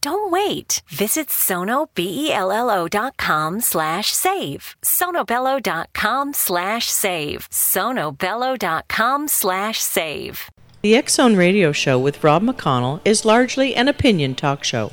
Don't wait. Visit sonobello.com slash save. sonobello.com slash save. sonobello.com slash save. The X Zone Radio Show with Rob McConnell is largely an opinion talk show.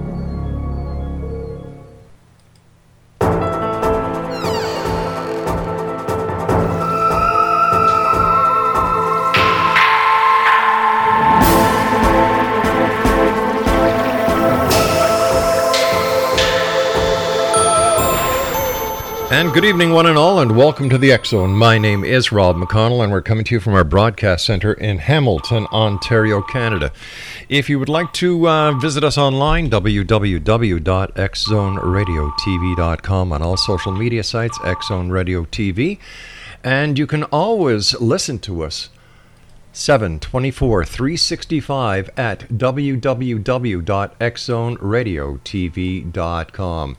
And good evening, one and all, and welcome to the X Zone. My name is Rob McConnell, and we're coming to you from our broadcast center in Hamilton, Ontario, Canada. If you would like to uh, visit us online, www.xzoneradiotv.com on all social media sites, X Zone Radio TV, and you can always listen to us 724 365 at www.xzoneradiotv.com.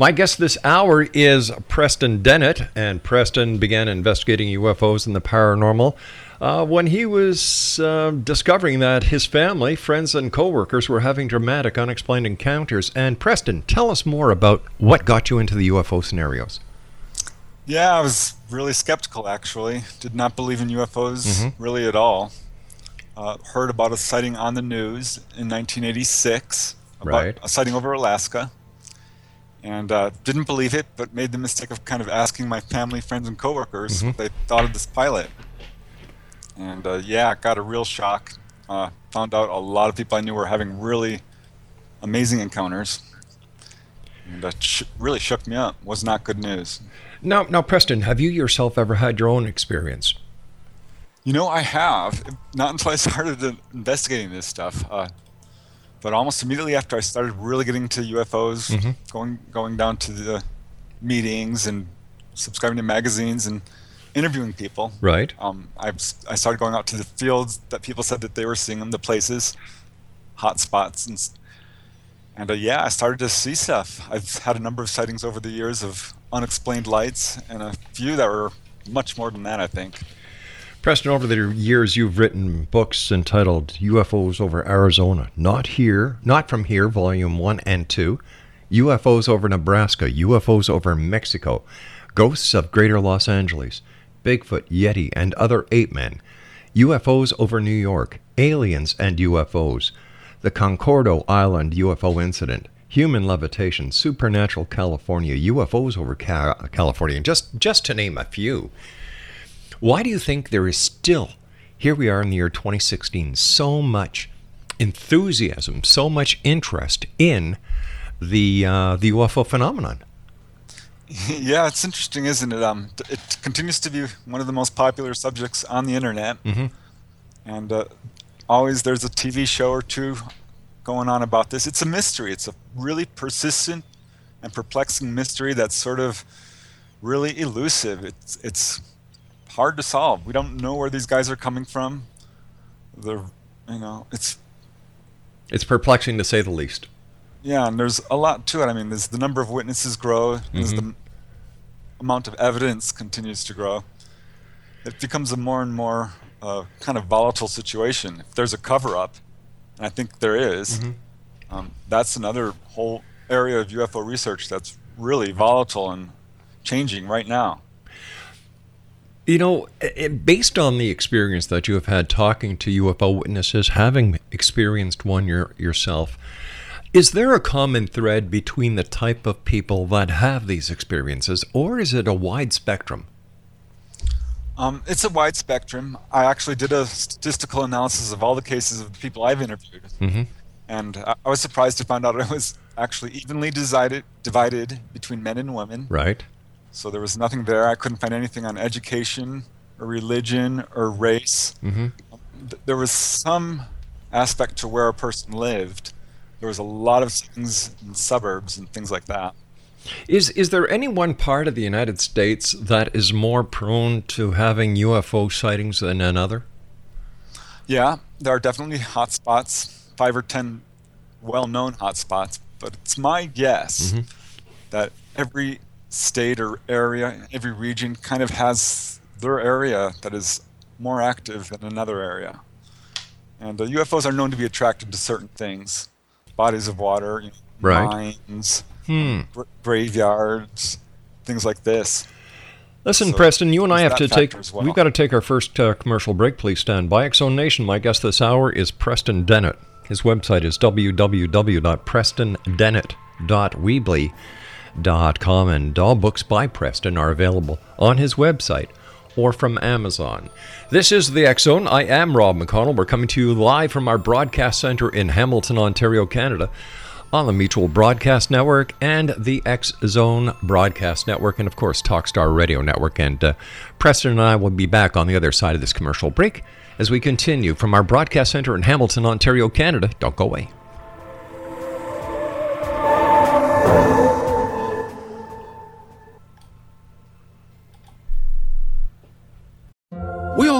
My guest this hour is Preston Dennett, and Preston began investigating UFOs and the paranormal uh, when he was uh, discovering that his family, friends, and coworkers were having dramatic, unexplained encounters. And Preston, tell us more about what got you into the UFO scenarios. Yeah, I was really skeptical actually. Did not believe in UFOs Mm-hmm. really at all. Uh, heard about a sighting on the news in 1986, about Right. a sighting over Alaska, and uh, didn't believe it, but made the mistake of kind of asking my family, friends, and coworkers Mm-hmm. what they thought of this pilot. And uh, yeah, got a real shock. Uh, found out a lot of people I knew were having really amazing encounters. And that sh- really shook me up. Was not good news. Now, now, Preston, have you yourself ever had your own experience? You know, I have not until I started investigating this stuff, uh, but almost immediately after I started really getting to UFOs, Mm-hmm. going going down to the meetings and subscribing to magazines and interviewing people. Right. Um, I I started going out to the fields that people said that they were seeing them, the places, hot spots, and and uh, yeah, I started to see stuff. I've had a number of sightings over the years of unexplained lights, and a few that were much more than that. I think. Preston, over the years, you've written books entitled UFOs over Arizona, Not Here, Not From Here, Volume 1 and 2, UFOs over Nebraska, UFOs over Mexico, Ghosts of Greater Los Angeles, Bigfoot, Yeti, and Other Ape Men, UFOs over New York, Aliens and UFOs, the Concordo Island UFO Incident, Human Levitation, Supernatural California, UFOs over Ca- California, and just, just to name a few. Why do you think there is still, here we are in the year 2016, so much enthusiasm, so much interest in the uh, the UFO phenomenon? yeah, it's interesting, isn't it? Um, it continues to be one of the most popular subjects on the internet, Mhm. and uh, always there's a TV show or two going on about this. It's a mystery. It's a really persistent and perplexing mystery that's sort of really elusive. It's it's hard to solve. We don't know where these guys are coming from. They're, you know, it's It's perplexing to say the least. yeah, and there's a lot to it. I mean, as the number of witnesses grow, as the amount of evidence continues to grow, it becomes a more and more uh, kind of volatile situation. If there's a cover-up, and I think there is, um, that's another whole area of UFO research that's really volatile and changing right now. You know, i- i- based on the experience that you have had talking to UFO witnesses, having experienced one your, yourself, is there a common thread between the type of people that have these experiences, or is it a wide spectrum? Um, it's a wide spectrum. I actually did a statistical analysis of all the cases of the people I've interviewed, and I, I was surprised to find out it was actually evenly divided divided between men and women. Right? So there was nothing there. I couldn't find anything on education or religion or race. Mm-hmm. There was some aspect to where a person lived. There was a lot of things in suburbs and things like that. Is is there any one part of the United States that is more prone to having UFO sightings than another? Yeah, there are definitely hot spots, five or ten well-known hot spots, but it's my guess that every state or area, every region kind of has their area that is more active than another area. And uh, UFOs are known to be attracted to certain things, bodies of water, you know, Right. mines, Hmm. gra- graveyards, things like this. Listen, So Preston, you and I have to take. Well. We've got to take our first uh, commercial break. Please stand by. X Zone Nation. My guest this hour is Preston Dennett. His website is www.prestondennett.weebly.com, and all books by Preston are available on his website or from Amazon. This is the Zone. I am Rob McConnell. We're coming to you live from our broadcast center in Hamilton, Ontario, Canada on the Mutual Broadcast Network and the X Zone Broadcast Network, and of course, Talkstar Radio Network. And uh, Preston and I will be back on the other side of this commercial break as we continue from our broadcast center in Hamilton, Ontario, Canada. Don't go away.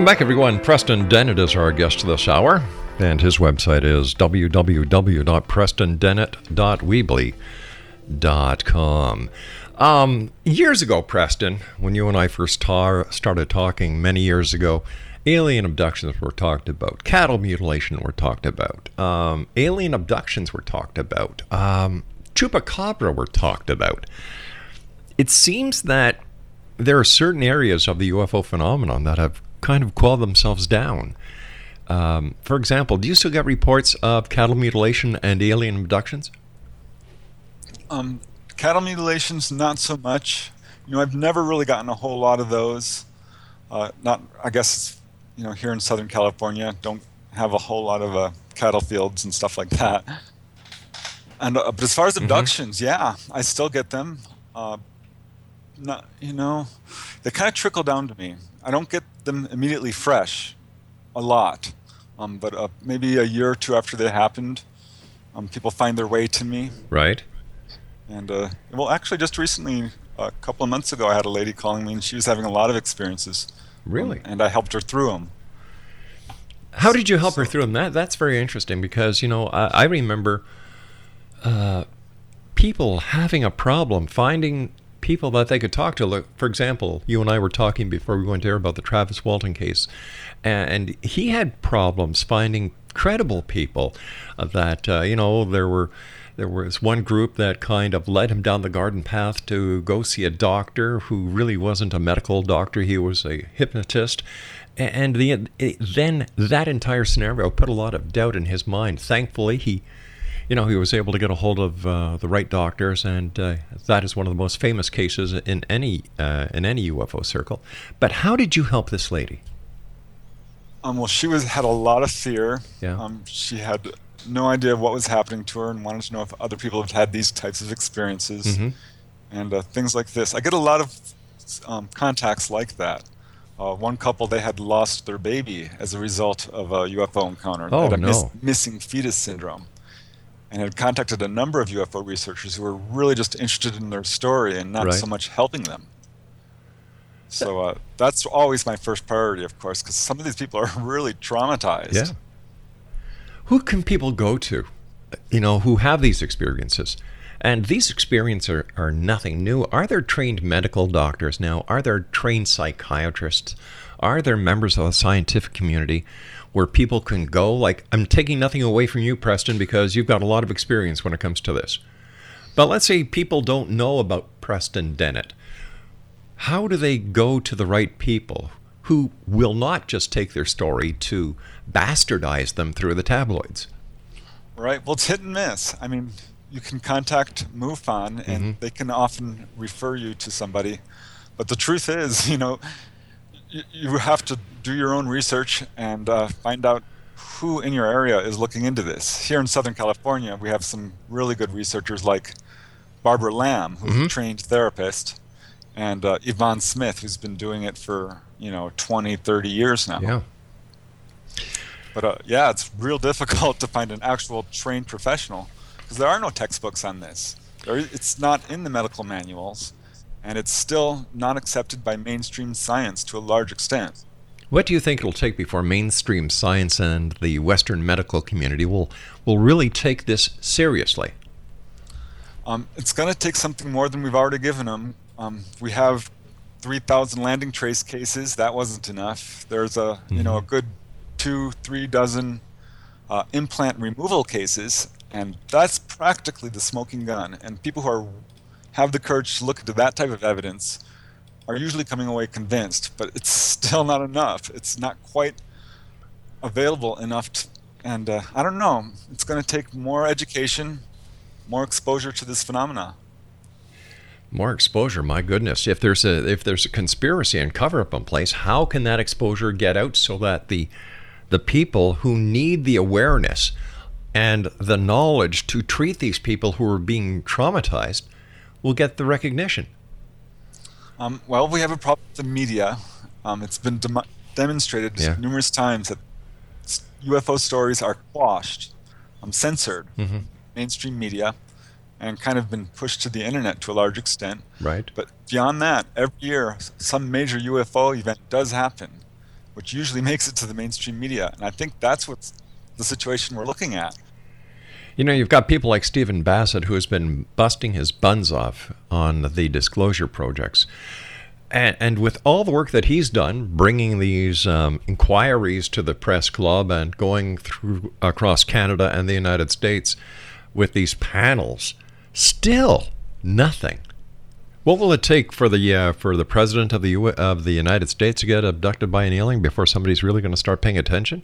Welcome back, everyone. Preston Dennett is our guest this hour, and his website is www.prestondennett.weebly.com. Um, years ago, Preston, when you and I first tar- started talking many years ago, alien abductions were talked about, cattle mutilation were talked about, um, alien abductions were talked about, um, chupacabra were talked about. It seems that there are certain areas of the UFO phenomenon that have kind of quell themselves down. Um, for example, do you still get reports of cattle mutilation and alien abductions? Um, cattle mutilations, not so much. You know, I've never really gotten a whole lot of those. Uh, not, I guess, you know, here in Southern California, don't have a whole lot of uh, cattle fields and stuff like that. And uh, but as far as abductions, yeah, I still get them. Uh, not, you know, they kind of trickle down to me. I don't get them immediately fresh, a lot. Um, but uh, maybe a year or two after they happened, um, people find their way to me. Right. And uh, well, actually, just recently, a couple of months ago, I had a lady calling me, and she was having a lot of experiences. Really? Um, and I helped her through them. How did you help her through them? That that's very interesting because you know I, I remember uh, people having a problem finding people that they could talk to. Look, for example, you and I were talking before we went there about the Travis Walton case, and he had problems finding credible people that uh, you know there were there was one group that kind of led him down the garden path to go see a doctor who really wasn't a medical doctor. He was a hypnotist. And the, then that entire scenario put a lot of doubt in his mind. Thankfully he you know he was able to get a hold of uh, the right doctors and uh, that is one of the most famous cases in any uh, in any UFO circle but how did you help this lady um, well, she was had a lot of fear. Yeah. Um, she had no idea what was happening to her and wanted to know if other people have had these types of experiences Mm-hmm. and uh, things like this. I get a lot of um, contacts like that. Uh, one couple they had lost their baby as a result of a UFO encounter. They Oh, had a no. missing fetus syndrome, and had contacted a number of UFO researchers who were really just interested in their story and not Right. so much helping them. So uh, that's always my first priority, of course, because some of these people are really traumatized. Yeah. Who can people go to, you know, who have these experiences? And these experiences are, are nothing new. Are there trained medical doctors now? Are there trained psychiatrists? Are there members of the scientific community where people can go? Like, I'm taking nothing away from you, Preston, because you've got a lot of experience when it comes to this. But let's say people don't know about Preston Dennett. How do they go to the right people who will not just take their story to bastardize them through the tabloids? Right. Well, it's hit and miss. I mean, you can contact MUFON, and mm-hmm. they can often refer you to somebody. But the truth is, you know, you, have to do your own research and uh, find out who in your area is looking into this. Here in Southern California, we have some really good researchers like Barbara Lamb, who's a trained therapist, and uh, Yvonne Smith, who's been doing it for, you know, 20, 30 years now. Yeah. But uh, yeah, it's real difficult to find an actual trained professional because there are no textbooks on this. There, it's not in the medical manuals, and it's still not accepted by mainstream science to a large extent. What do you think it'll take before mainstream science and the Western medical community will will really take this seriously? Um, it's going to take something more than we've already given them. Um, we have 3,000 landing trace cases. That wasn't enough. There's a you know a good two, three dozen uh, implant removal cases, and that's practically the smoking gun. And people who are have the courage to look into that type of evidence are usually coming away convinced, but it's still not enough. It's not quite available enough, to, and uh, I don't know. It's going to take more education, more exposure to this phenomena. More exposure, my goodness. If there's a if there's a conspiracy and cover up in place, how can that exposure get out so that the the people who need the awareness and the knowledge to treat these people who are being traumatized will get the recognition? Um, well, we have a problem with the media. Um, it's been dem- demonstrated Yeah. numerous times that UFO stories are quashed, um, censored, mainstream media, and kind of been pushed to the internet to a large extent. Right. But beyond that, every year some major UFO event does happen, which usually makes it to the mainstream media. And I think that's what's the situation we're looking at. You know, you've got people like Stephen Bassett who has been busting his buns off on the disclosure projects. And, and with all the work that he's done, bringing these um, inquiries to the press club and going through across Canada and the United States with these panels, still nothing. What will it take for the uh, for the president of the U- of the United States to get abducted by an alien before somebody's really going to start paying attention?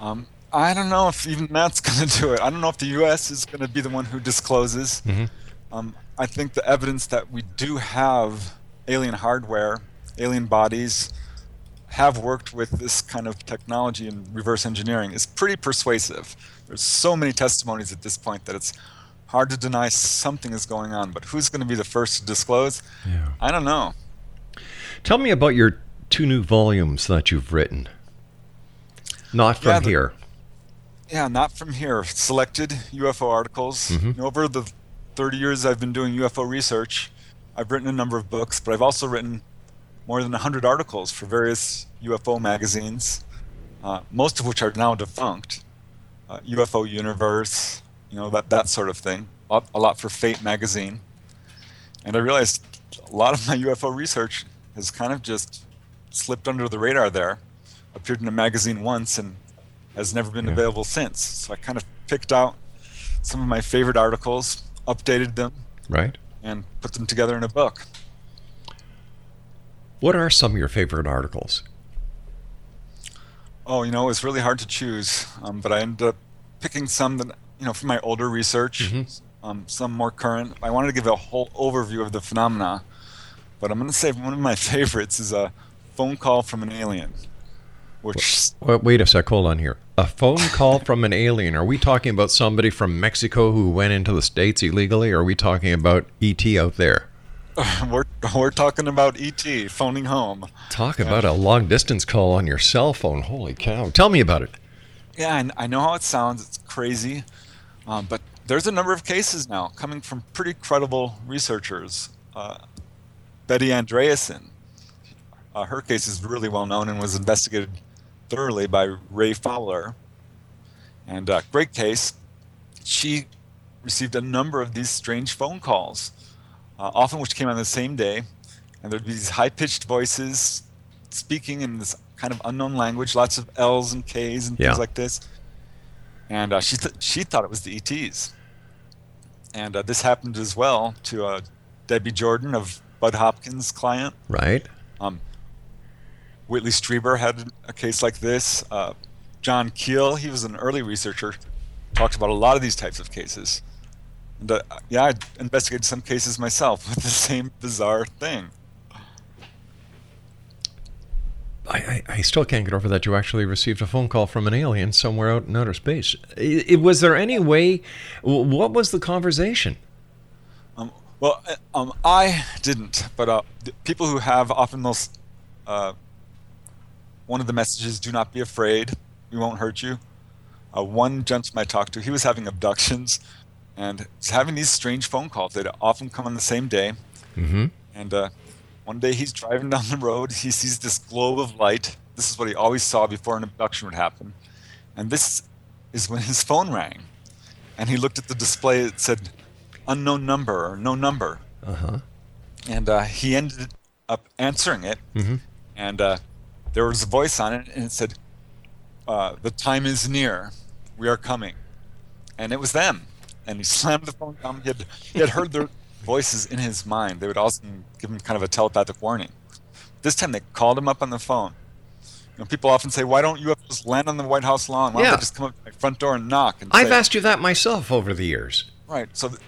Um, I don't know if even that's going to do it. I don't know if the U.S. is going to be the one who discloses. Um, I think the evidence that we do have alien hardware, alien bodies, have worked with this kind of technology and reverse engineering is pretty persuasive. There's so many testimonies at this point that it's hard to deny something is going on. But who's going to be the first to disclose? Yeah. I don't know. Tell me about your two new volumes that you've written. Not from Yeah, the- here. Yeah, not from here. Selected UFO articles. Mhm. Over the 30 years I've been doing UFO research, I've written a number of books, but I've also written more than 100 articles for various UFO magazines, uh, most of which are now defunct. Uh, UFO Universe, you know, that, that sort of thing. A lot, a lot for Fate magazine. And I realized a lot of my UFO research has kind of just slipped under the radar there. Appeared in a magazine once and has never been Yeah. available since. So I kind of picked out some of my favorite articles, updated them, Right. and put them together in a book. What are some of your favorite articles? Oh, you know, it was really hard to choose, um, but I ended up picking some that, you know, from my older research, um, some more current. I wanted to give a whole overview of the phenomena, but I'm going to say one of my favorites is a phone call from an alien, which Wait, wait a sec. Hold on here. A phone call from an alien. Are we talking about somebody from Mexico who went into the states illegally? Or are we talking about ET out there? we're, we're talking about ET phoning home. Talk about a long distance call on your cell phone. Holy cow! Tell me about it. Yeah, I, I know how it sounds. It's crazy. Um, but there's a number of cases now coming from pretty credible researchers. Uh, Betty Andreasson, uh, her case is really well known and was investigated thoroughly by Ray Fowler. And uh, great case. She received a number of these strange phone calls, uh, often which came on the same day. And there'd be these high pitched voices speaking in this kind of unknown language, lots of L's and K's and Yeah. things like this. And uh, she, th- she thought it was the ETs. And uh, this happened as well to uh, Debbie Jordan of Budd Hopkins' client. Right. Um, Whitley Strieber had a case like this. Uh, John Keel, he was an early researcher, talked about a lot of these types of cases. And uh, yeah, I investigated some cases myself with the same bizarre thing. I, I, still can't get over that you actually received a phone call from an alien somewhere out in outer space. I, I- was there any way? What was the conversation? Um, well, uh, um, I didn't, but uh, people who have often those. Uh, one of the messages: "Do not be afraid. We won't hurt you." Uh, one gentleman I talked to, he was having abductions, and he's having these strange phone calls. They'd often come on the same day. Mm-hmm. And uh, one day he's driving down the road. He sees this globe of light. This is what he always saw before an abduction would happen. And this is when his phone rang. And he looked at the display. It said unknown number or no number. Uh huh. And uh, he ended up answering it. Mm-hmm. And uh, there was a voice on it. And it said, uh, The time is near. We are coming. And it was them. And he slammed the phone down. He had, he had heard their voices in his mind. They would also give him kind of a telepathic warning. This time they called him up on the phone. You know, people often say, "Why don't UFOs land on the White House lawn? Why don't Yeah. they just come up to my front door and knock?" And I've say, asked you that myself over the years. Right. So th-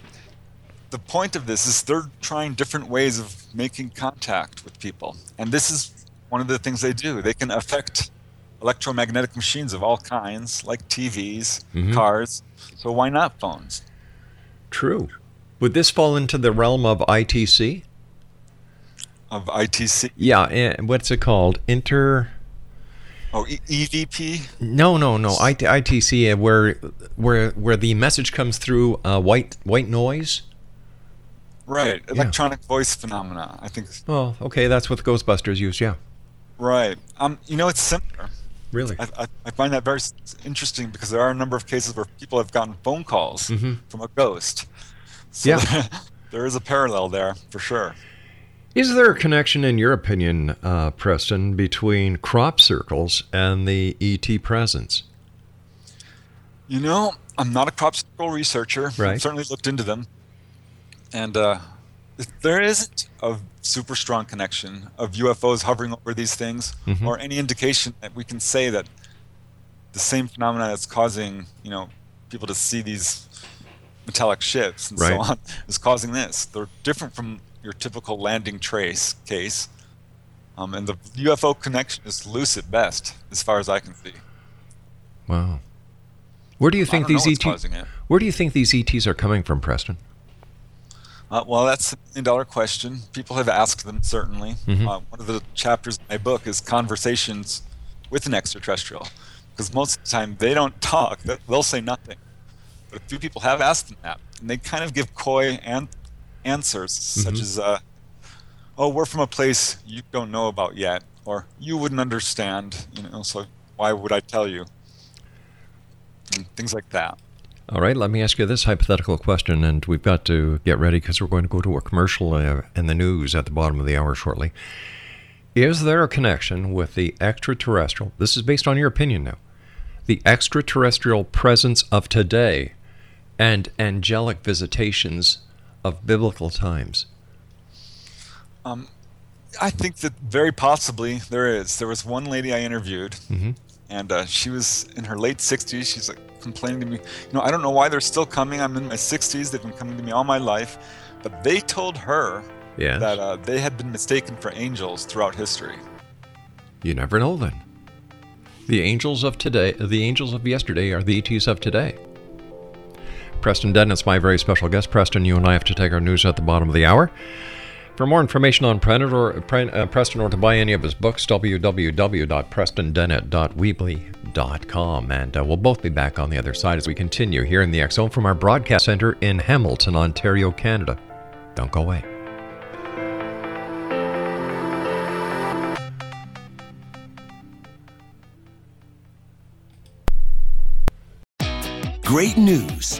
the point of this is they're trying different ways of making contact with people. And this is one of the things they do. They can affect electromagnetic machines of all kinds, like TVs, Mhm. cars. So why not phones? True. Would this fall into the realm of ITC? Of ITC? Yeah. And what's it called? Inter. Oh, e- EVP? No, no, no. IT, ITC, uh, where where where the message comes through uh, white white noise. Right. Yeah. Electronic voice phenomena. I think. Oh, okay. That's what Ghostbusters used. Yeah. Right. Um, you know, it's similar. Really. I, I, find that very interesting because there are a number of cases where people have gotten phone calls Mhm. from a ghost. So Yeah. there is a parallel there for sure. Is there a connection, in your opinion, uh, Preston, between crop circles and the ET presence? You know, I'm not a crop circle researcher. I've Right. certainly looked into them. And uh, there isn't a super strong connection of UFOs hovering over these things Mhm. or any indication that we can say that the same phenomena that's causing, you know, people to see these metallic ships and Right. so on is causing this. They're different from your typical landing trace case. Um, and the UFO connection is loose at best, as far as I can see. Wow. Where do you think these what's ET? causing it. Where do you think these ETs are coming from, Preston? Uh, well, that's a million dollar question. People have asked them, certainly. Mhm. Uh, one of the chapters in my book is conversations with an extraterrestrial. Because because most of the time they don't talk. They'll say nothing. But a few people have asked them that, and they kind of give coy an- answers, mm-hmm. such as, uh, "Oh, we're from a place you don't know about yet," or "You wouldn't understand," you know. So why would I tell you? And things like that. All right, let me ask you this hypothetical question, and we've got to get ready because we're going to go to a commercial uh, and the news at the bottom of the hour shortly. Is there a connection with the extraterrestrial? This is based on your opinion now. The extraterrestrial presence of today and angelic visitations of biblical times? Um, I think that very possibly there is. There was one lady I interviewed, mm-hmm. and uh, she was in her late 60s. She's like complaining to me, you know, I don't know why they're still coming. I'm in my 60s. They've been coming to me all my life. But they told her yes. that uh, they had been mistaken for angels throughout history. You never know then. The angels of today, the angels of yesterday are the ETs of today. Preston Dennett's my very special guest. Preston, you and I have to take our news at the bottom of the hour. For more information on Predator, uh, Preston or to buy any of his books, www.prestondennett.weebly.com. And uh, we'll both be back on the other side as we continue here in the X Zone from our broadcast center in Hamilton, Ontario, Canada. Don't go away. Great news!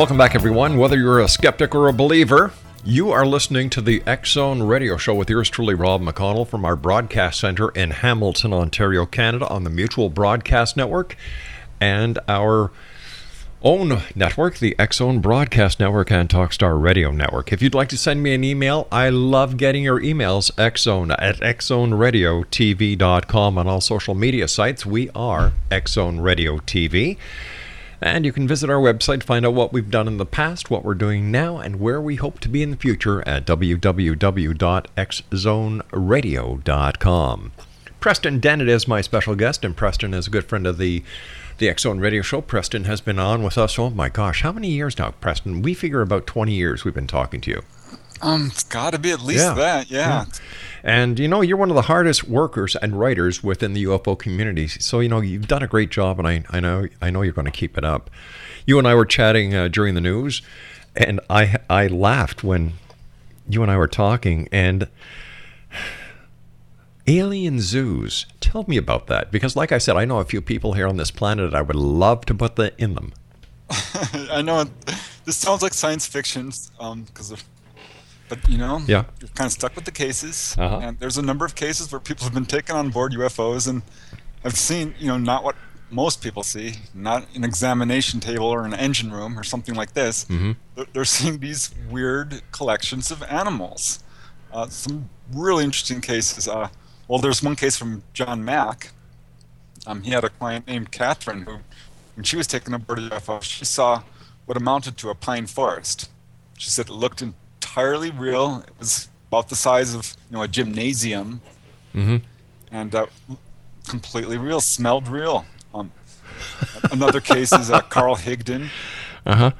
Welcome back, everyone. Whether you're a skeptic or a believer, you are listening to the Zone Radio Show with yours truly, Rob McConnell, from our broadcast center in Hamilton, Ontario, Canada, on the Mutual Broadcast Network and our own network, the Zone Broadcast Network and Talkstar Radio Network. If you'd like to send me an email, I love getting your emails. Xzone at xzoneradiotv.com on all social media sites. We are Zone Radio TV. And you can visit our website to find out what we've done in the past, what we're doing now, and where we hope to be in the future at www.xzoneradio.com. Preston Dennett is my special guest, and Preston is a good friend of the the X Zone Radio Show. Preston has been on with us. Oh my gosh, how many years now, Preston? We figure about 20 years we've been talking to you. Um, it's got to be at least yeah. that, yeah. yeah. And you know, you're one of the hardest workers and writers within the UFO community. So you know, you've done a great job, and I, I know I know you're going to keep it up. You and I were chatting uh, during the news, and I I laughed when you and I were talking, and alien zoos. Tell me about that, because like I said, I know a few people here on this planet. That I would love to put that in them. I know this sounds like science fiction because um, of but you know, yeah. you're kind of stuck with the cases. Uh-huh. And there's a number of cases where people have been taken on board UFOs, and I've seen, you know, not what most people see, not an examination table or an engine room or something like this. Mm-hmm. They're seeing these weird collections of animals. Uh, some really interesting cases. Uh, well, there's one case from John Mack. Um, he had a client named Catherine who, when she was taken aboard a UFO, she saw what amounted to a pine forest. She said it looked in, entirely real. It was about the size of you know a gymnasium, mm-hmm. and uh, completely real. Smelled real. Um, another case is uh, Carl Higdon. Uh-huh.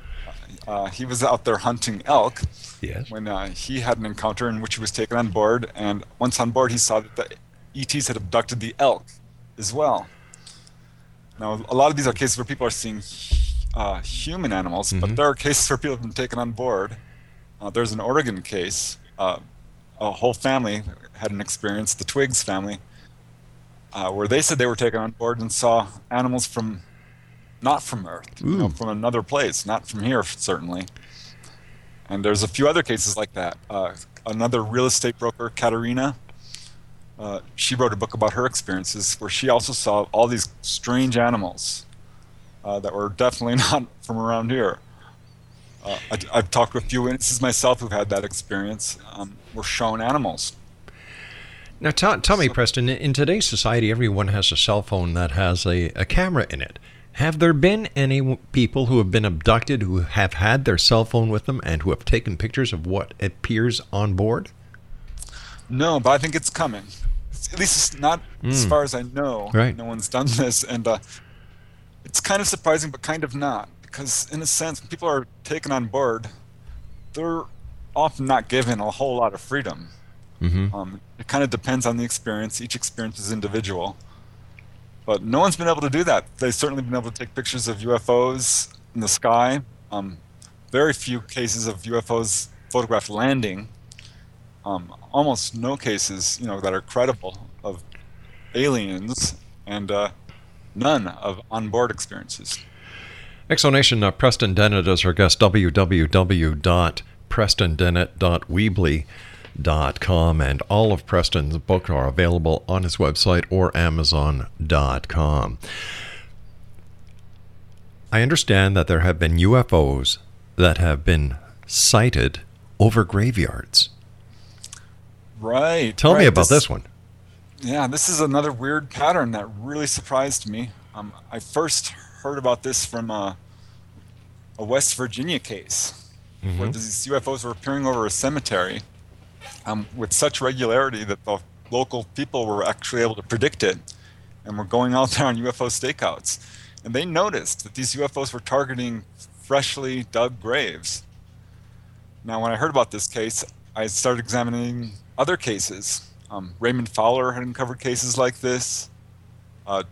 Uh, he was out there hunting elk. Yes. When uh, he had an encounter in which he was taken on board, and once on board, he saw that the ETs had abducted the elk as well. Now, a lot of these are cases where people are seeing uh, human animals, mm-hmm. but there are cases where people have been taken on board uh, there's an Oregon case. Uh, a whole family had an experience, the Twiggs family, uh, where they said they were taken on board and saw animals from not from Earth, you know, from another place, not from here, certainly. And there's a few other cases like that. Uh, another real estate broker, Katerina, uh, she wrote a book about her experiences where she also saw all these strange animals uh, that were definitely not from around here. Uh, I, have talked with a few witnesses myself who've had that experience. Um, were shown animals. Now, tell me, Preston, in today's society, everyone has a cell phone that has a, a camera in it. Have there been any people who have been abducted who have had their cell phone with them and who have taken pictures of what appears on board? No, but I think it's coming. At least it's not mm. as hmm. far as I know. Right. No one's done this, and uh, it's kind of surprising, but kind of not, because in a sense, when people are taken on board, they're often not given a whole lot of freedom. Mm-hmm. Um, it kind of depends on the experience. Each experience is individual. But no one's been able to do that. They've certainly been able to take pictures of UFOs in the sky. Um, very few cases of UFOs photographed landing. Um, almost no cases, you know, that are credible of aliens, and uh, none of onboard experiences. X Zone Nation, uh, Preston Dennett is our guest. www.prestondennett.weebly.com and all of Preston's books are available on his website or Amazon.com. I understand that there have been UFOs that have been sighted over graveyards. Right. Tell right. me about this, this, one. Yeah, this is another weird pattern that really surprised me. Um, I first heard about this from a, a West Virginia case mm-hmm. where these UFOs were appearing over a cemetery um, with such regularity that the local people were actually able to predict it and were going out there on UFO stakeouts. And they noticed that these UFOs were targeting freshly dug graves. Now, when I heard about this case, I started examining other cases. Um, Raymond Fowler had uncovered cases like this, uh,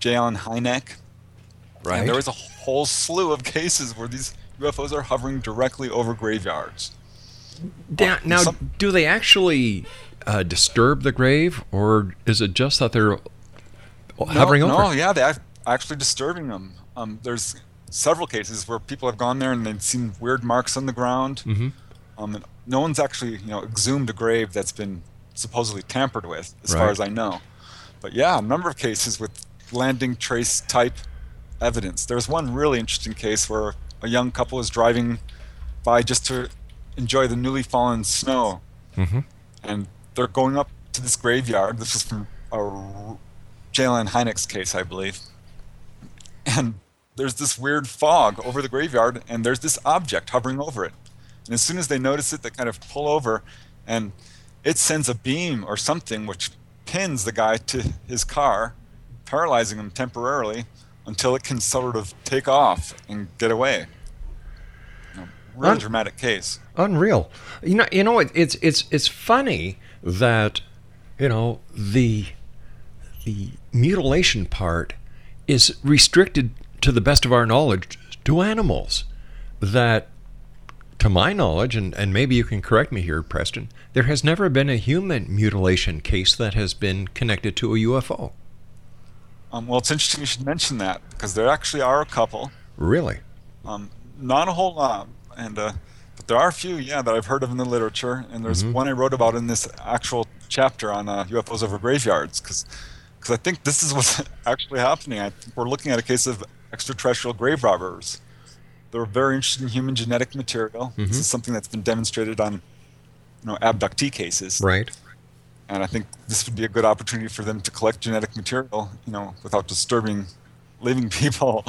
J. Allen Hynek. Right. And there was a whole slew of cases where these UFOs are hovering directly over graveyards. Now, now Some, do they actually uh, disturb the grave, or is it just that they're hovering no, over? No, yeah, they're actually disturbing them. Um, there's several cases where people have gone there and they've seen weird marks on the ground. Mm-hmm. Um, no one's actually, you know, exhumed a grave that's been supposedly tampered with, as right. far as I know. But yeah, a number of cases with landing trace type evidence. There's one really interesting case where a young couple was driving by just to enjoy the newly fallen snow. Mm-hmm. And they're going up to this graveyard. This is from a J. Allen Hynek's case, I believe. And there's this weird fog over the graveyard, and there's this object hovering over it. And as soon as they notice it, they kind of pull over, and it sends a beam or something which pins the guy to his car, paralyzing him temporarily until it can sort of take off and get away. Really Un- dramatic case. Unreal. You know, you know, it, it's it's it's funny that you know the the mutilation part is restricted to the best of our knowledge to animals. That, to my knowledge, and, and maybe you can correct me here, Preston, there has never been a human mutilation case that has been connected to a UFO. Um, well, it's interesting you should mention that because there actually are a couple. Really? Um, not a whole lot and uh, but there are a few, yeah, that I've heard of in the literature, and there's mm-hmm. one I wrote about in this actual chapter on uh, UFOs over graveyards, because because I think this is what's actually happening. I think we're looking at a case of extraterrestrial grave robbers. They're very interested in human genetic material. Mm-hmm. This is something that's been demonstrated on, you know, abductee cases. Right. And I think this would be a good opportunity for them to collect genetic material, you know, without disturbing living people.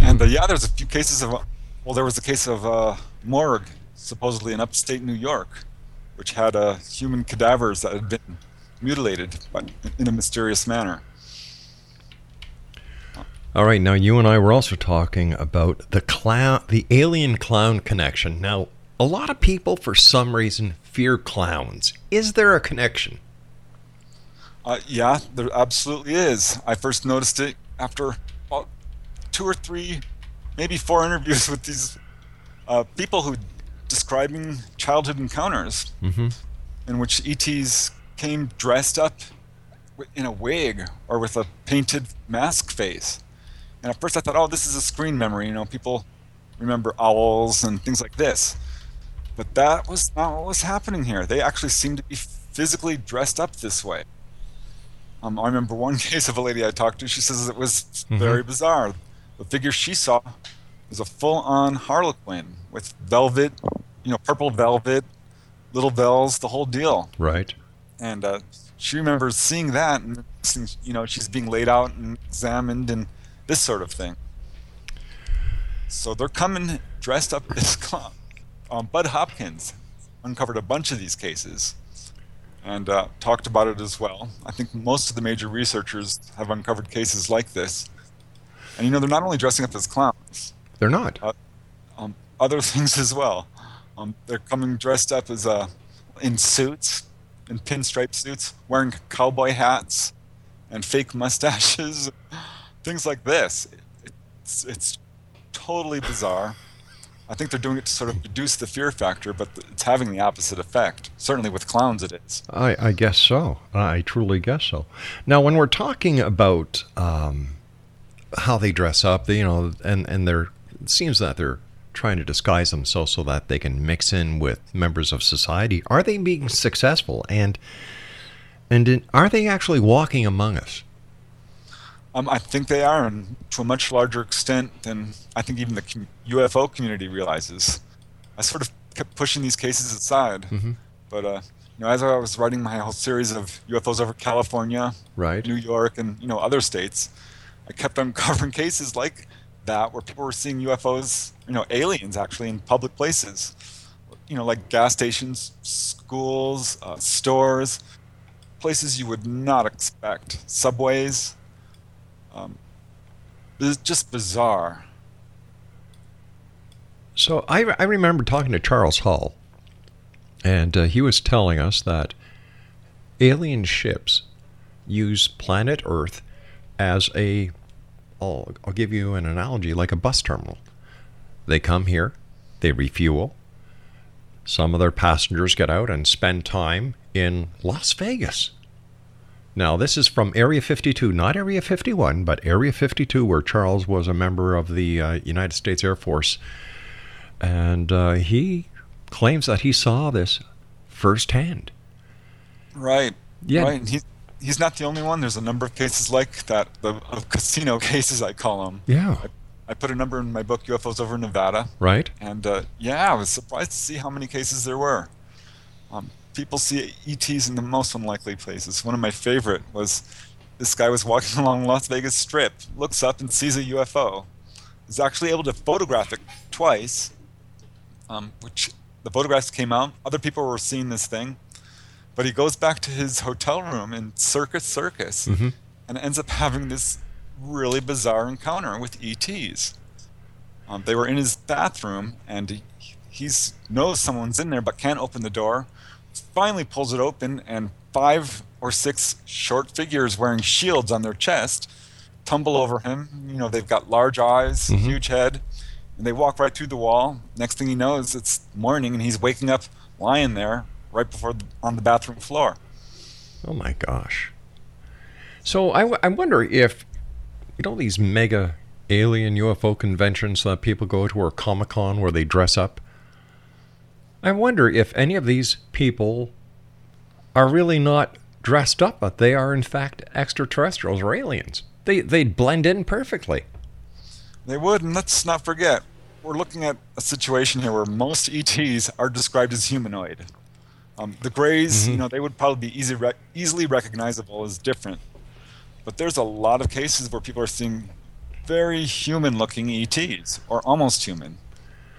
And uh, yeah, there's a few cases of well, there was a case of a uh, morgue, supposedly in upstate New York, which had uh, human cadavers that had been mutilated but in a mysterious manner. All right, now you and I were also talking about the clown, the alien clown connection. Now, a lot of people, for some reason, fear clowns. Is there a connection? Uh, yeah, there absolutely is. I first noticed it after about two or three maybe four interviews with these uh, people who describing childhood encounters. Mm-hmm. in which ETs came dressed up in a wig or with a painted mask face. And at first I thought, oh, this is a screen memory. You know, people remember owls and things like this. But that was not what was happening here. They actually seemed to be physically dressed up this way. Um, I remember one case of a lady I talked to. She says it was very bizarre. The figure she saw was a full-on harlequin with velvet, you know, purple velvet, little bells, the whole deal. Right. And uh, she remembers seeing that, and you know, she's being laid out and examined and this sort of thing. So they're coming dressed up as clown. Um, Budd Hopkins uncovered a bunch of these cases and uh, talked about it as well. I think most of the major researchers have uncovered cases like this. And you know, they're not only dressing up as clowns, They're not. uh, um, other things as well. Um, they're coming dressed up as uh, in suits, in pinstripe suits, wearing cowboy hats and fake mustaches, things like this. It's, it's totally bizarre. I think they're doing it to sort of reduce the fear factor, but it's having the opposite effect. Certainly with clowns, it is. I, I guess so. I truly guess so. Now, when we're talking about um, how they dress up, they, you know, and and they're it seems that they're trying to disguise themselves so that they can mix in with members of society. Are they being successful? And and in, are they actually walking among us? Um, I think they are, and to a much larger extent than I think even the UFO community realizes. I sort of kept pushing these cases aside, but uh, you know, as I was writing my whole series of UFOs over California, Right. New York, and you know other states, I kept uncovering cases like that where people were seeing UFOs, you know, aliens actually in public places, you know, like gas stations, schools, uh, stores, places you would not expect, subways. It's just bizarre. So I, I remember talking to Charles Hall, and uh, he was telling us that alien ships use planet Earth as a, I'll, I'll give you an analogy, like a bus terminal. They come here, they refuel. Some of their passengers get out and spend time in Las Vegas. Now, this is from Area 52, not Area 51, but Area 52, where Charles was a member of the uh, United States Air Force and uh, he claims that he saw this firsthand. Right. Yeah. Right. He's he's not the only one. There's a number of cases like that, the of casino cases I call them. Yeah. I put a number in my book, UFOs over Nevada. Right. And uh, yeah, I was surprised to see how many cases there were. Um, people see ETs in the most unlikely places. One of my favorite was this guy was walking along Las Vegas Strip, looks up and sees a UFO. He's actually able to photograph it twice, um, which the photographs came out. Other people were seeing this thing. But he goes back to his hotel room in Circus Circus and ends up having this really bizarre encounter with ETs. Um, they were in his bathroom, and he he's, knows someone's in there, but can't open the door. Finally, pulls it open, and five or six short figures wearing shields on their chest tumble over him. You know, they've got large eyes, mm-hmm. huge head, and they walk right through the wall. Next thing he knows, it's morning, and he's waking up lying there right before the, on the bathroom floor. Oh my gosh. So I, w- I wonder if, you know, these mega alien UFO conventions that people go to or Comic Con where they dress up. I wonder if any of these people are really not dressed up, but they are in fact extraterrestrials or aliens. They they blend in perfectly. They would, and let's not forget, we're looking at a situation here where most ETs are described as humanoid. Um, the grays, you know, they would probably be easy rec- easily recognizable as different. But there's a lot of cases where people are seeing very human-looking ETs, or almost human,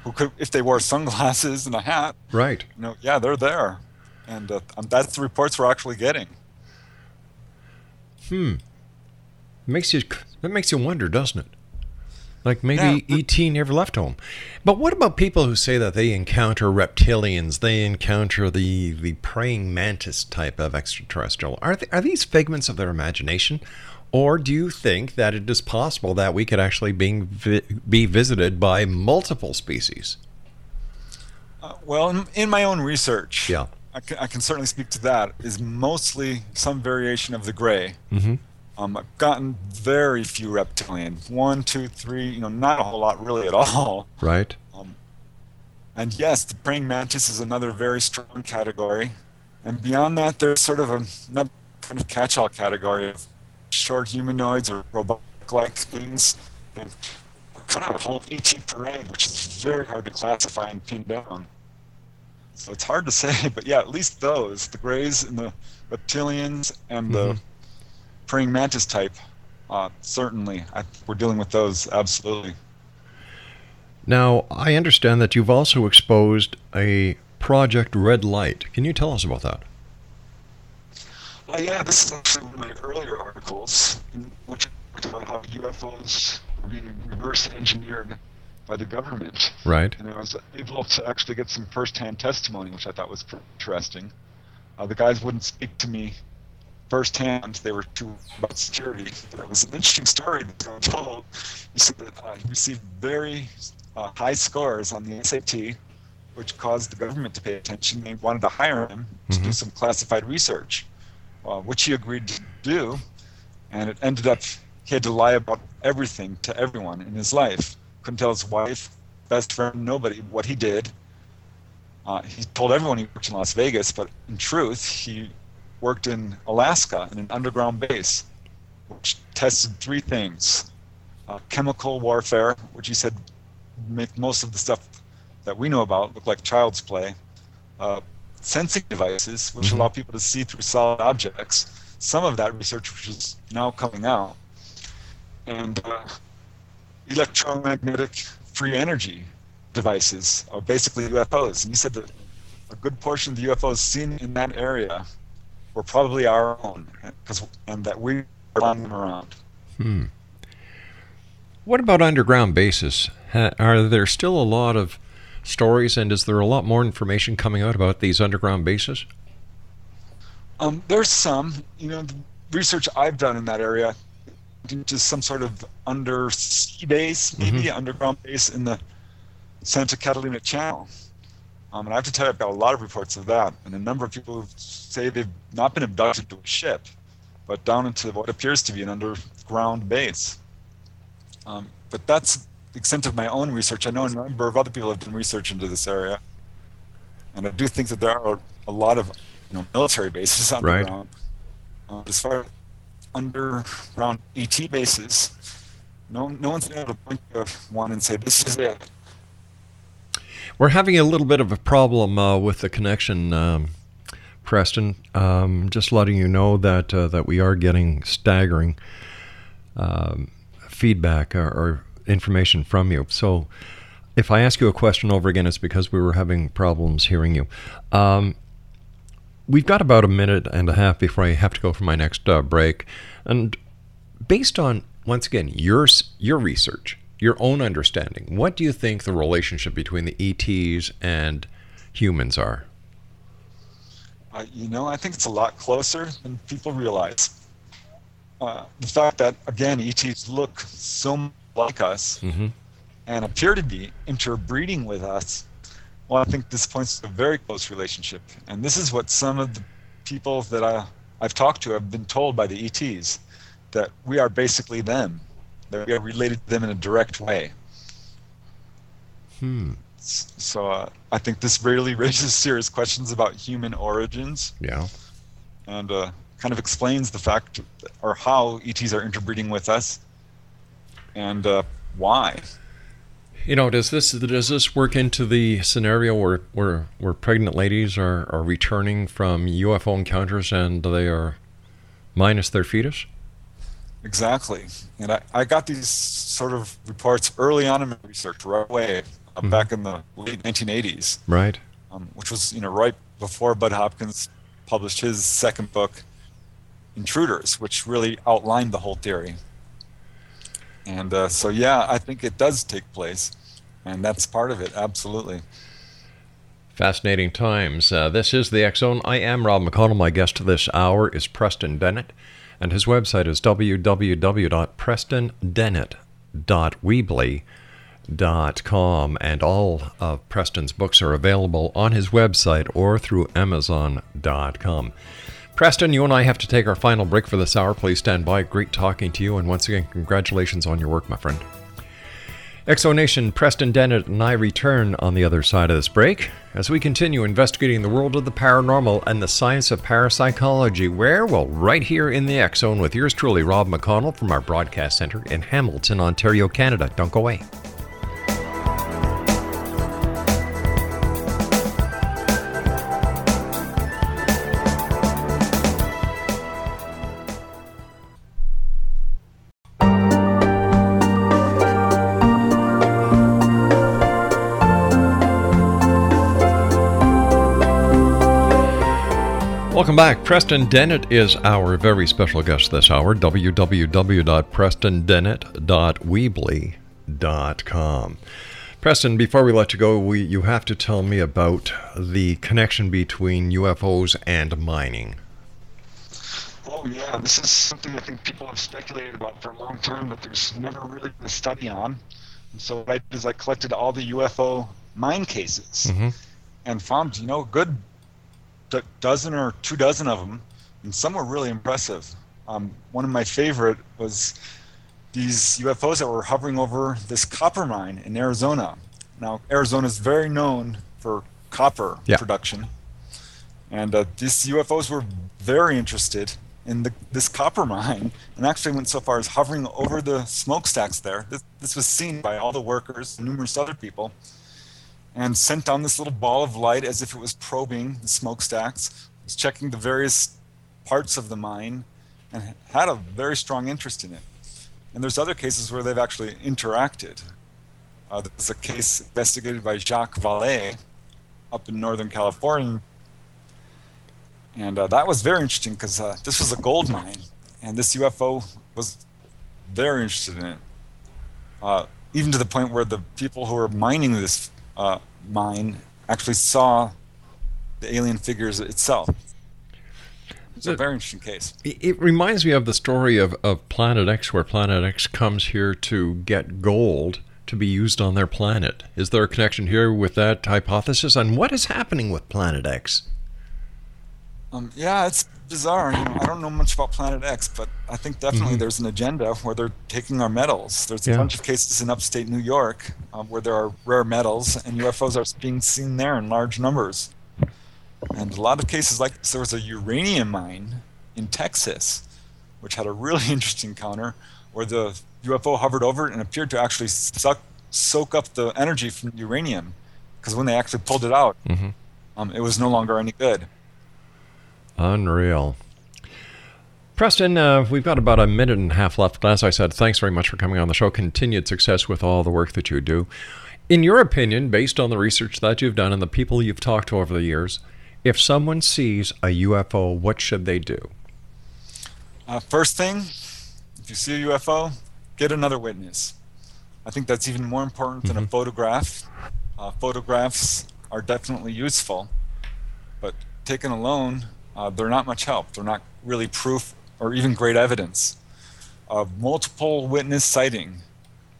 who could, if they wore sunglasses and a hat, Right. you know, yeah, they're there, and uh, um, that's the reports we're actually getting. Hmm. Makes you that makes you wonder, doesn't it? Like maybe ET never left home. But what about people who say that they encounter reptilians, they encounter the the praying mantis type of extraterrestrial? Are they, are these figments of their imagination, or do you think that it is possible that we could actually being vi- be visited by multiple species? Uh, well, in, in my own research, Yeah. I can, I can certainly speak to that, is mostly some variation of the gray. Mm-hmm. Um, I've gotten very few reptilian. One, two, three, you know, not a whole lot really at all. Right. Um, and yes, the praying mantis is another very strong category. And beyond that, there's sort of a, another kind of catch-all category of short humanoids or robotic-like things. And kind of a whole ET parade, which is very hard to classify and pin down. So it's hard to say, but yeah, at least those, the grays and the reptilians and the Mhm. praying mantis type, uh, certainly. I, we're dealing with those, absolutely. Now, I understand that you've also exposed a Project Red Light. Can you tell us about that? Uh, yeah, this is actually one of my earlier articles, which I talked about how UFOs were being reverse engineered by the government. Right. And I was able to actually get some first-hand testimony, which I thought was interesting. Uh, the guys wouldn't speak to me firsthand; they were too about security. But it was an interesting story that I was told. He said that uh, he received very uh, high scores on the SAT, which caused the government to pay attention. They wanted to hire him to do Mhm. some classified research, uh, which he agreed to do. And it ended up he had to lie about everything to everyone in his life. Couldn't tell his wife, best friend, nobody what he did. Uh, he told everyone he worked in Las Vegas, but in truth, he worked in Alaska in an underground base, which tested three things: uh, chemical warfare, which he said make most of the stuff that we know about look like child's play. Uh, sensing devices, which Mhm. allow people to see through solid objects. Some of that research, which is now coming out, and uh, electromagnetic free energy devices, are basically UFOs. And he said that a good portion of the UFOs seen in that area were probably our own, 'cause- and that we are flying them around. Hmm. What about underground bases? Are there still a lot of stories, and is there a lot more information coming out about these underground bases? Um, there's some, you know, the research I've done in that area, just some sort of undersea base, maybe underground base in the Santa Catalina Channel. Um, and I have to tell you, I've got a lot of reports of that, and a number of people who say they've not been abducted to a ship, but down into what appears to be an underground base. Um, but that's extent of my own research. I know a number of other people have done research into this area, and I do think that there are a lot of you know military bases Right. underground. Uh, as far as underground ET bases, no no one's been able to point to one and say this is it. We're having a little bit of a problem uh, with the connection, um, Preston. Um, just letting you know that uh, that we are getting staggering um, feedback or, or information from you. So, if I ask you a question over again, it's because we were having problems hearing you. Um, we've got about a minute and a half before I have to go for my next uh, break, and based on once again your your research, your own understanding, what do you think the relationship between the ETs and humans are? Uh, you know, I think it's a lot closer than people realize. Uh, the fact that again ETs look so like us Mm-hmm. and appear to be interbreeding with us, well, I think this points to a very close relationship. And this is what some of the people that I, I've talked to have been told by the ETs that we are basically them, that we are related to them in a direct way. Hmm. So uh, I think this really raises serious questions about human origins Yeah. and uh, kind of explains the fact or how ETs are interbreeding with us and uh, why. You know, does this does this work into the scenario where where, where pregnant ladies are, are returning from UFO encounters and they are minus their fetus? Exactly. And I, I got these sort of reports early on in my research, right away, uh, Mhm. back in the late 1980s, Right. um, which was, you know, right before Budd Hopkins published his second book, Intruders, which really outlined the whole theory. And uh, so, yeah, I think it does take place. And that's part of it, absolutely. Fascinating times. Uh, this is the Zone. I am Rob McConnell. My guest this hour is Preston Dennett, and his website is www.prestondennett.weebly.com. And all of Preston's books are available on his website or through amazon.com. Preston, you and I have to take our final break for this hour. Please stand by. Great talking to you. And once again, congratulations on your work, my friend. X Zone Nation, Preston Dennett and I return on the other side of this break as we continue investigating the world of the paranormal and the science of parapsychology. Where? Well, right here in the X Zone with yours truly, Rob McConnell from our broadcast center in Hamilton, Ontario, Canada. Don't go away. Welcome back. Preston Dennett is our very special guest this hour. www.prestondennett.weebly.com. Preston, before we let you go, we, you have to tell me about the connection between UFOs and mining. Oh, yeah. This is something I think people have speculated about for a long time, but there's never really been a study on. And so what I did is I collected all the UFO mine cases Mm-hmm. and found, you know, good dozen or two dozen of them, and some were really impressive. Um, one of my favorite was these UFOs that were hovering over this copper mine in Arizona. Now, Arizona is very known for copper Yeah. production, and uh, these UFOs were very interested in the, this copper mine, and actually went so far as hovering over the smokestacks there. This, this was seen by all the workers, numerous other people and sent down this little ball of light as if it was probing the smokestacks, was checking the various parts of the mine, and had a very strong interest in it. And there's other cases where they've actually interacted. Uh, there's a case investigated by Jacques Vallée up in Northern California. And uh, that was very interesting because uh, this was a gold mine, and this UFO was very interested in it. Uh, even to the point where the people who were mining this uh, mine actually saw the alien figures itself. It's a very interesting case. It reminds me of the story of, of Planet X, where Planet X comes here to get gold to be used on their planet. Is there a connection here with that hypothesis? And what is happening with Planet X? Um, yeah, it's bizarre. You know, I don't know much about Planet X, but I think definitely Mhm. there's an agenda where they're taking our metals. There's a Yeah. bunch of cases in upstate New York um, where there are rare metals, and UFOs are being seen there in large numbers. And a lot of cases like this, there was a uranium mine in Texas, which had a really interesting encounter where the UFO hovered over it and appeared to actually suck, soak up the energy from uranium. Because when they actually pulled it out, Mhm. um, it was no longer any good. Unreal. Preston, uh, we've got about a minute and a half left. As I said, thanks very much for coming on the show. Continued success with all the work that you do. In your opinion, based on the research that you've done and the people you've talked to over the years, if someone sees a UFO, what should they do? Uh, first thing, if you see a UFO, get another witness. I think that's even more important than a photograph. Uh, photographs are definitely useful, but taken alone, uh, they're not much help. They're not really proof or even great evidence. Uh, multiple witness sighting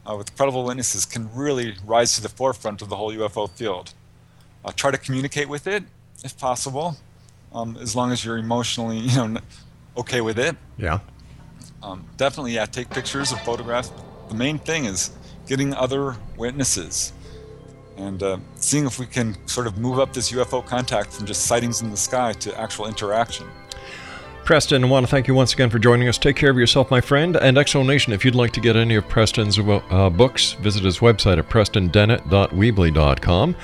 uh, with credible witnesses can really rise to the forefront of the whole UFO field. Uh, try to communicate with it if possible, um, as long as you're emotionally, you know, okay with it. Yeah. Um, definitely, yeah, take pictures or photographs. The main thing is getting other witnesses and uh, seeing if we can sort of move up this UFO contact from just sightings in the sky to actual interaction. Preston, I want to thank you once again for joining us. Take care of yourself, my friend. And X Zone Nation, if you'd like to get any of Preston's uh, books, visit his website at prestondennett.weebly.com.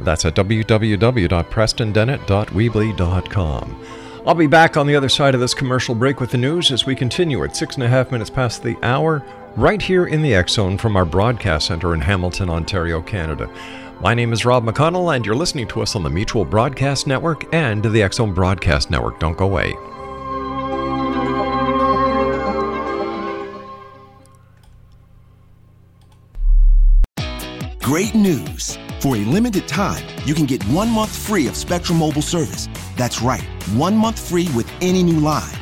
That's at www.prestondennett.weebly.com. I'll be back on the other side of this commercial break with the news as we continue at six and a half minutes past the hour, right here in the Zone from our broadcast center in Hamilton, Ontario, Canada. My name is Rob McConnell, and you're listening to us on the Mutual Broadcast Network and the Zone Broadcast Network. Don't go away. Great news! For a limited time, you can get one month free of Spectrum Mobile service. That's right, one month free with any new line.